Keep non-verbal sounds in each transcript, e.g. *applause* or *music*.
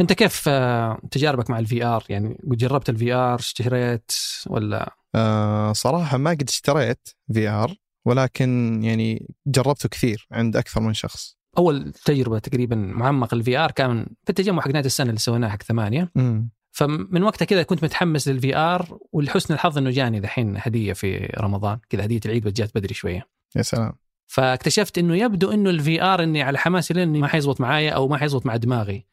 أنت كيف آه، تجاربك مع ال VR يعني جربت ال VR اشتريت ولا؟ آه صراحة ما قد اشتريت VR ولكن يعني جربته كثير عند أكثر من شخص. أول تجربة تقريبا معمق ال VR كان في التجمع حق نهايه السنة اللي سويناه حق ثمانية. امم فمن وقتها كذا كنت متحمس لل VR ولحسن الحظ إنه جاني ذحين هدية في رمضان. كذا هدية العيد جات بدري شوية. يا سلام. فاكتشفت إنه يبدو إنه ال VR إني على حماسي لأني ما حيزبط معايا أو ما حيزبط مع دماغي.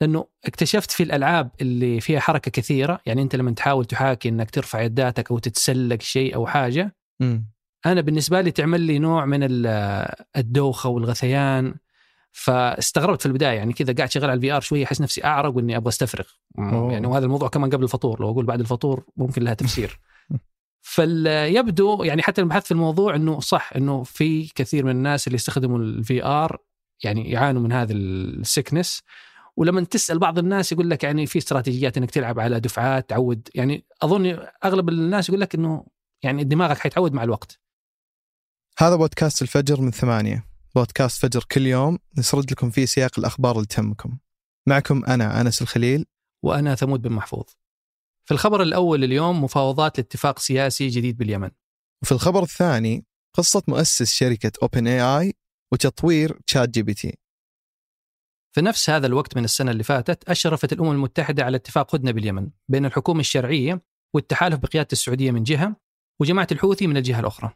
لأنه اكتشفت في الألعاب اللي فيها حركة كثيرة يعني أنت لما تحاول تحاكي إنك ترفع يداتك أو تتسلق شيء أو حاجة امم أنا بالنسبة لي تعمل لي نوع من ال- الدوخة والغثيان. فاستغربت في البداية يعني كذا قاعد شغال على ال VR شوية أحس نفسي أعرق وإني أبغى أستفرغ. أوه. يعني وهذا الموضوع كمان قبل الفطور لو أقول بعد الفطور ممكن لها تفسير. *laughs* فيبدو يعني حتى بحثت في الموضوع إنه صح إنه في كثير من الناس اللي يستخدموا ال VR يعني يعانوا من هذا السكنس ولما تسأل بعض الناس يقول لك يعني في استراتيجيات إنك تلعب على دفعات تعود. يعني أظن أغلب الناس يقول لك إنه يعني دماغك حيتعود مع الوقت. هذا بودكاست الفجر من ثمانية. بودكاست فجر كل يوم نسرد لكم فيه سياق الأخبار اللي تهمكم. معكم أنا أنس الخليل. وأنا ثمود بن محفوظ. في الخبر الأول اليوم مفاوضات لاتفاق سياسي جديد باليمن. وفي الخبر الثاني قصة مؤسس شركة OpenAI وتطوير ChatGPT في نفس هذا الوقت من السنة اللي فاتت أشرفت الأمم المتحدة على اتفاق هدنه باليمن بين الحكومة الشرعية والتحالف بقيادة السعودية من جهة وجماعة الحوثي من الجهة الأخرى.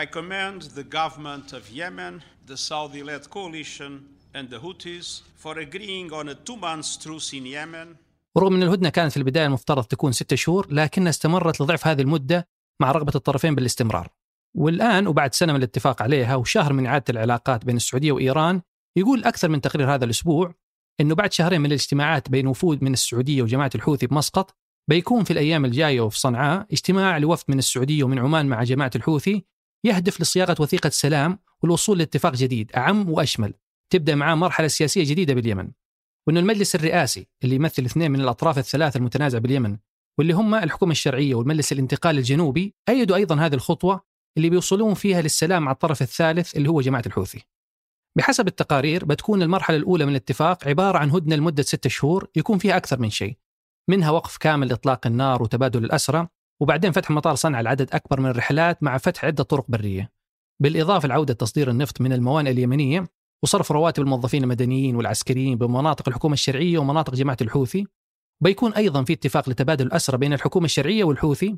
I commend the government of Yemen, the Saudi-led coalition, and the Houthis for agreeing on a two-month truce in Yemen ورغم أن الهدنة كانت في البداية المفترض تكون ستة شهور لكنها استمرت لضعف هذه المدة مع رغبة الطرفين بالاستمرار. والآن وبعد سنة من الاتفاق عليها وشهر من إعادة العلاقات بين السعودية وإيران يقول أكثر من تقرير هذا الأسبوع إنه بعد شهرين من الاجتماعات بين وفود من السعودية وجماعة الحوثي بمسقط بيكون في الأيام الجاية وفي صنعاء اجتماع لوفد من السعودية ومن عمان مع جماعة الحوثي يهدف لصياغة وثيقة سلام والوصول لاتفاق جديد أعم وأشمل تبدأ معاه مرحلة سياسية جديدة باليمن. وإنه المجلس الرئاسي اللي يمثل اثنين من الأطراف الثلاثة المتنازع باليمن واللي هم الحكومة الشرعية والمجلس الانتقالي الجنوبي أيدوا أيضا هذه الخطوة اللي بيوصلون فيها للسلام مع الطرف الثالث اللي هو جماعة الحوثي. بحسب التقارير بتكون المرحلة الأولى من الاتفاق عبارة عن هدنة لمدة ستة شهور يكون فيها أكثر من شيء. منها وقف كامل لإطلاق النار وتبادل الاسرى وبعدين فتح مطار صنعاء لعدد أكبر من الرحلات مع فتح عدة طرق برية. بالإضافة لعودة تصدير النفط من الموانئ اليمنية وصرف رواتب الموظفين المدنيين والعسكريين بمناطق الحكومة الشرعية ومناطق جماعة الحوثي. بيكون أيضا في اتفاق لتبادل الاسرى بين الحكومة الشرعية والحوثي.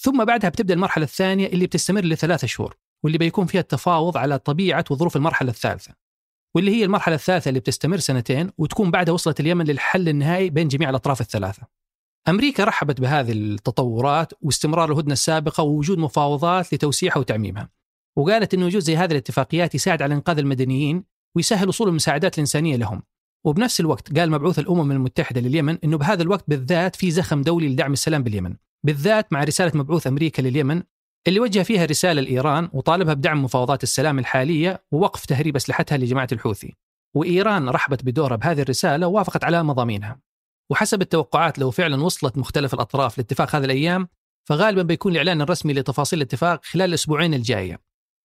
ثم بعدها بتبدأ المرحلة الثانية اللي بتستمر لثلاثة شهور واللي بيكون فيها التفاوض على طبيعة وظروف المرحلة الثالثة. واللي هي المرحلة الثالثة اللي بتستمر سنتين وتكون بعدها وصلت اليمن للحل النهائي بين جميع الأطراف الثلاثة. أمريكا رحبت بهذه التطورات واستمرار الهدنة السابقة ووجود مفاوضات لتوسيعها وتعميمها. وقالت إنه وجود زي هذه الاتفاقيات يساعد على إنقاذ المدنيين ويسهل وصول المساعدات الإنسانية لهم. وبنفس الوقت قال مبعوث الأمم المتحدة لليمن إنه بهذا الوقت بالذات في زخم دولي لدعم السلام باليمن، بالذات مع رسالة مبعوث أمريكا لليمن اللي وجه فيها رسالة لايران وطالبها بدعم مفاوضات السلام الحالية ووقف تهريب أسلحتها لجماعة الحوثي. وإيران رحبت بدورها بهذه الرسالة ووافقت على مضامينها. وحسب التوقعات لو فعلا وصلت مختلف الأطراف لاتفاق هذه الأيام فغالبا بيكون الإعلان الرسمي لتفاصيل الاتفاق خلال الأسبوعين الجاية.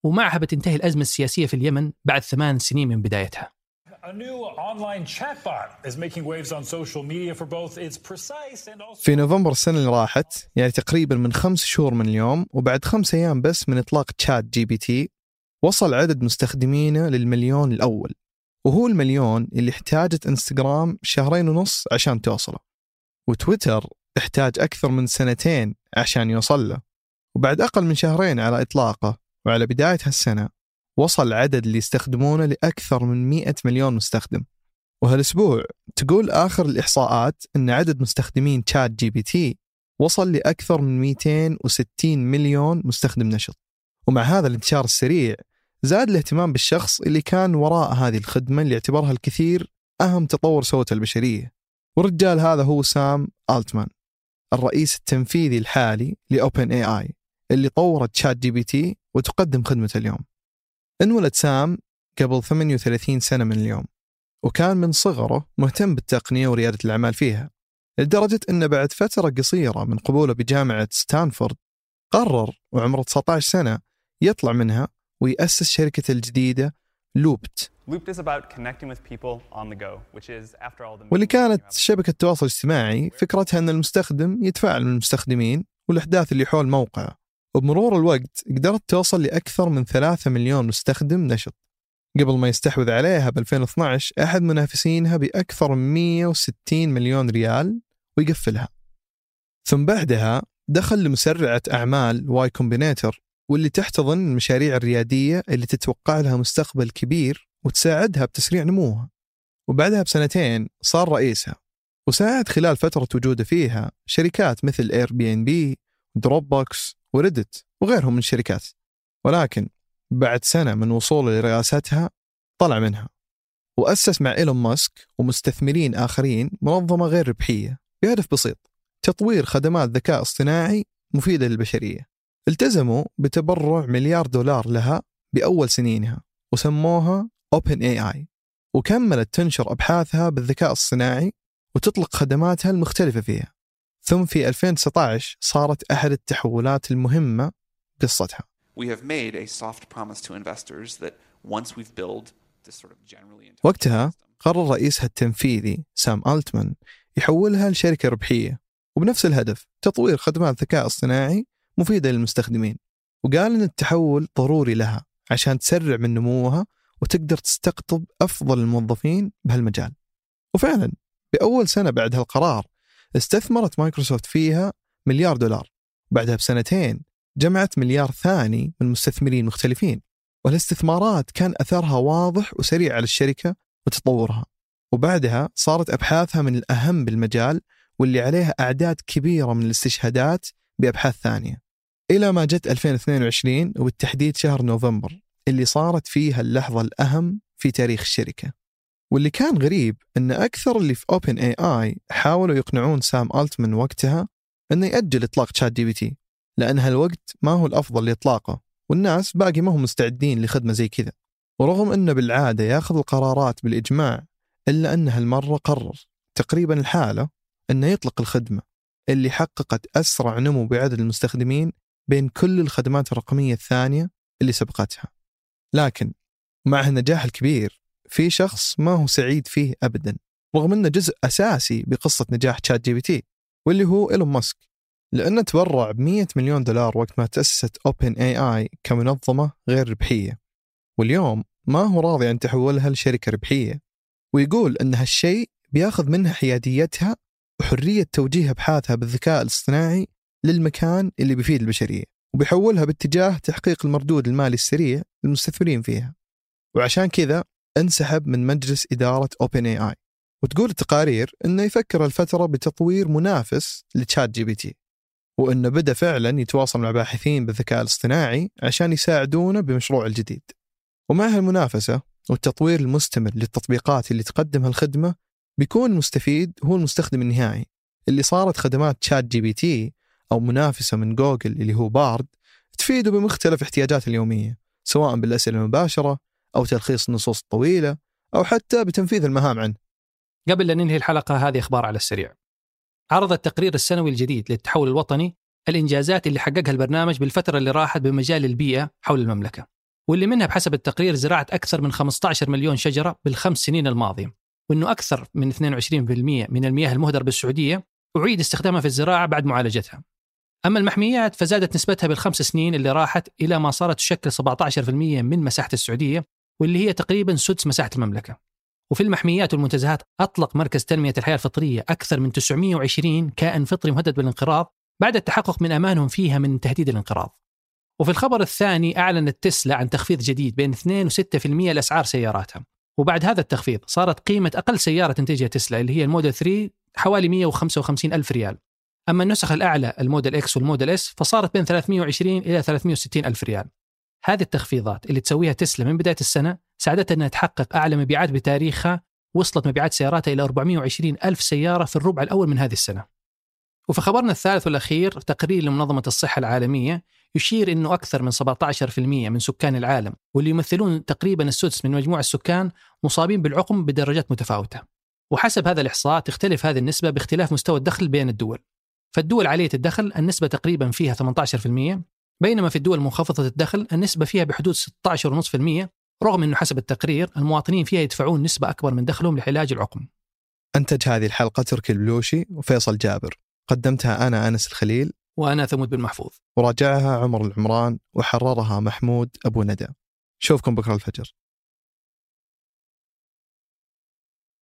ومعها بتنتهي الأزمة السياسية في اليمن بعد ثمان سنين من بدايتها. في نوفمبر السنة اللي راحت يعني تقريبا من خمس شهور من اليوم وبعد خمس أيام بس من إطلاق ChatGPT وصل عدد مستخدمينه للمليون الأول وهو المليون اللي احتاجت إنستغرام شهرين ونص عشان توصله وتويتر احتاج أكثر من سنتين عشان يوصل له وبعد أقل من شهرين على إطلاقه وعلى بداية هالسنة وصل العدد اللي يستخدمونه لأكثر من 100 مليون مستخدم. وهالأسبوع تقول آخر الإحصاءات أن عدد مستخدمين ChatGPT وصل لأكثر من 260 مليون مستخدم نشط. ومع هذا الانتشار السريع زاد الاهتمام بالشخص اللي كان وراء هذه الخدمة اللي يعتبرها الكثير أهم تطور سوته البشرية. والرجال هذا هو سام ألتمان الرئيس التنفيذي الحالي ل OpenAI اللي طورت ChatGPT وتقدم خدمته اليوم. انولد سام قبل 38 سنة من اليوم وكان من صغره مهتم بالتقنية وريادة الأعمال فيها لدرجة أنه بعد فترة قصيرة من قبوله بجامعة ستانفورد قرر وعمره 19 سنة يطلع منها ويأسس شركته الجديدة Loopt. واللي كانت شبكة التواصل الاجتماعي فكرتها أن المستخدم يتفاعل مع المستخدمين والأحداث اللي حول موقعه. وبمرور الوقت قدرت توصل لأكثر من 3 مليون مستخدم نشط. قبل ما يستحوذ عليها ب 2012 أحد منافسينها بأكثر من 160 مليون ريال ويقفلها. ثم بعدها دخل لمسرعة أعمال Y Combinator واللي تحتضن المشاريع الريادية اللي تتوقع لها مستقبل كبير وتساعدها بتسريع نموها. وبعدها بسنتين صار رئيسها. وساعد خلال فترة وجوده فيها شركات مثل Airbnb Dropbox و Reddit وغيرهم من الشركات. ولكن بعد سنة من وصوله لرئاستها طلع منها. وأسس مع إيلون ماسك ومستثمرين آخرين منظمة غير ربحية بهدف بسيط تطوير خدمات ذكاء اصطناعي مفيدة للبشرية. التزموا بتبرع مليار دولار لها بأول سنينها وسموها Open AI وكملت تنشر أبحاثها بالذكاء الصناعي وتطلق خدماتها المختلفة فيها. ثم في 2019 صارت أحد التحولات المهمة قصتها. We have made a soft promise to investors that once we've built this sort of generally intelligent وقتها قرر رئيسها التنفيذي سام ألتمان يحولها لشركة ربحية وبنفس الهدف تطوير خدمات ذكاء اصطناعي مفيدة للمستخدمين. وقال أن التحول ضروري لها عشان تسرع من نموها وتقدر تستقطب أفضل الموظفين بهالمجال. وفعلا بأول سنة بعد هالقرار استثمرت مايكروسوفت فيها مليار دولار. بعدها بسنتين جمعت مليار ثاني من مستثمرين مختلفين والاستثمارات كان أثرها واضح وسريع على الشركة وتطورها. وبعدها صارت أبحاثها من الأهم بالمجال واللي عليها أعداد كبيرة من الاستشهادات بأبحاث ثانية. إلى ما جت 2022 وبالتحديد شهر نوفمبر اللي صارت فيها اللحظة الأهم في تاريخ الشركة. واللي كان غريب أن أكثر اللي في OpenAI حاولوا يقنعون سام ألتمان وقتها أنه يأجل إطلاق ChatGPT لأن هالوقت ما هو الأفضل لإطلاقه والناس باقي ما هم مستعدين لخدمة زي كذا. ورغم أنه بالعادة ياخذ القرارات بالإجماع إلا أن هالمرة قرر تقريبا لحاله أنه يطلق الخدمة اللي حققت أسرع نمو بعدد المستخدمين بين كل الخدمات الرقمية الثانية اللي سبقتها. لكن مع النجاح الكبير في شخص ما هو سعيد فيه أبدا رغم أنه جزء أساسي بقصة نجاح ChatGPT واللي هو إيلون ماسك. لأنه تبرع ب 100 مليون دولار وقت ما تأسست OpenAI كمنظمة غير ربحية. واليوم ما هو راضي عن تحولها لشركة ربحية. ويقول أن هالشيء بياخذ منها حياديتها وحرية توجيه أبحاثها بالذكاء الاصطناعي للمكان اللي بيفيد البشرية وبيحولها باتجاه تحقيق المردود المالي السريع للمستثمرين فيها. وعشان كذا انسحب من مجلس إدارة OpenAI وتقول التقارير أنه يفكر الفترة بتطوير منافس ل ChatGPT وأنه بدأ فعلا يتواصل مع باحثين بالذكاء الاصطناعي عشان يساعدونه بمشروعه الجديد. ومع هالمنافسة والتطوير المستمر للتطبيقات اللي تقدمها الخدمة بيكون المستفيد هو المستخدم النهائي اللي صارت خدمات ChatGPT أو منافسة من جوجل اللي هو Bard تفيده بمختلف احتياجاته اليومية سواء بالأسئلة المباشرة أو تلخيص النصوص الطويلة أو حتى بتنفيذ المهام عنه. قبل لا ننهي الحلقة هذه أخبار على السريع. عرض التقرير السنوي الجديد للتحول الوطني الإنجازات اللي حققها البرنامج بالفترة اللي راحت بمجال البيئة حول المملكة واللي منها بحسب التقرير زراعة أكثر من 15 مليون شجرة بالخمس سنين الماضية وأنه أكثر من 22% من المياه المهدرة بالسعودية أعيد استخدامها في الزراعة بعد معالجتها. أما المحميات فزادت نسبتها بالخمس سنين اللي راحت إلى ما صارت تشكل 17% من مساحة السعودية واللي هي تقريبا سدس مساحة المملكة. وفي المحميات والمنتزهات أطلق مركز تنمية الحياة الفطرية أكثر من 920 كائن فطري مهدد بالانقراض بعد التحقق من أمانهم فيها من تهديد الانقراض. وفي الخبر الثاني أعلنت تسلا عن تخفيض جديد بين 2 و6% لأسعار سياراتها. وبعد هذا التخفيض صارت قيمة أقل سيارة تنتجها تسلا اللي هي الموديل 3 حوالي 155 ألف ريال. أما النسخ الأعلى الموديل X والموديل S فصارت بين 320 إلى 360 ألف ريال. هذه التخفيضات اللي تسويها تسلا من بداية السنة ساعدتها أنها تحقق أعلى مبيعات بتاريخها وصلت مبيعات سياراتها إلى 420 ألف سيارة في الربع الأول من هذه السنة. وفي خبرنا الثالث والأخير تقرير لمنظمة الصحة العالمية يشير أنه أكثر من 17% من سكان العالم واللي يمثلون تقريبا السدس من مجموع السكان مصابين بالعقم بدرجات متفاوتة. وحسب هذا الإحصاء تختلف هذه النسبة باختلاف مستوى الدخل بين الدول. فالدول عالية الدخل النسبة تقريبا فيها 18% بينما في الدول منخفضة الدخل النسبة فيها بحدود 16.5% رغم أنه حسب التقرير المواطنين فيها يدفعون نسبة أكبر من دخلهم لعلاج العقم. أنتج هذه الحلقة تركي البلوشي وفيصل جابر. قدمتها أنا أنس الخليل. وأنا ثمود بن محفوظ. وراجعها عمر العمران وحررها محمود أبو ندى. نشوفكم بكرة الفجر.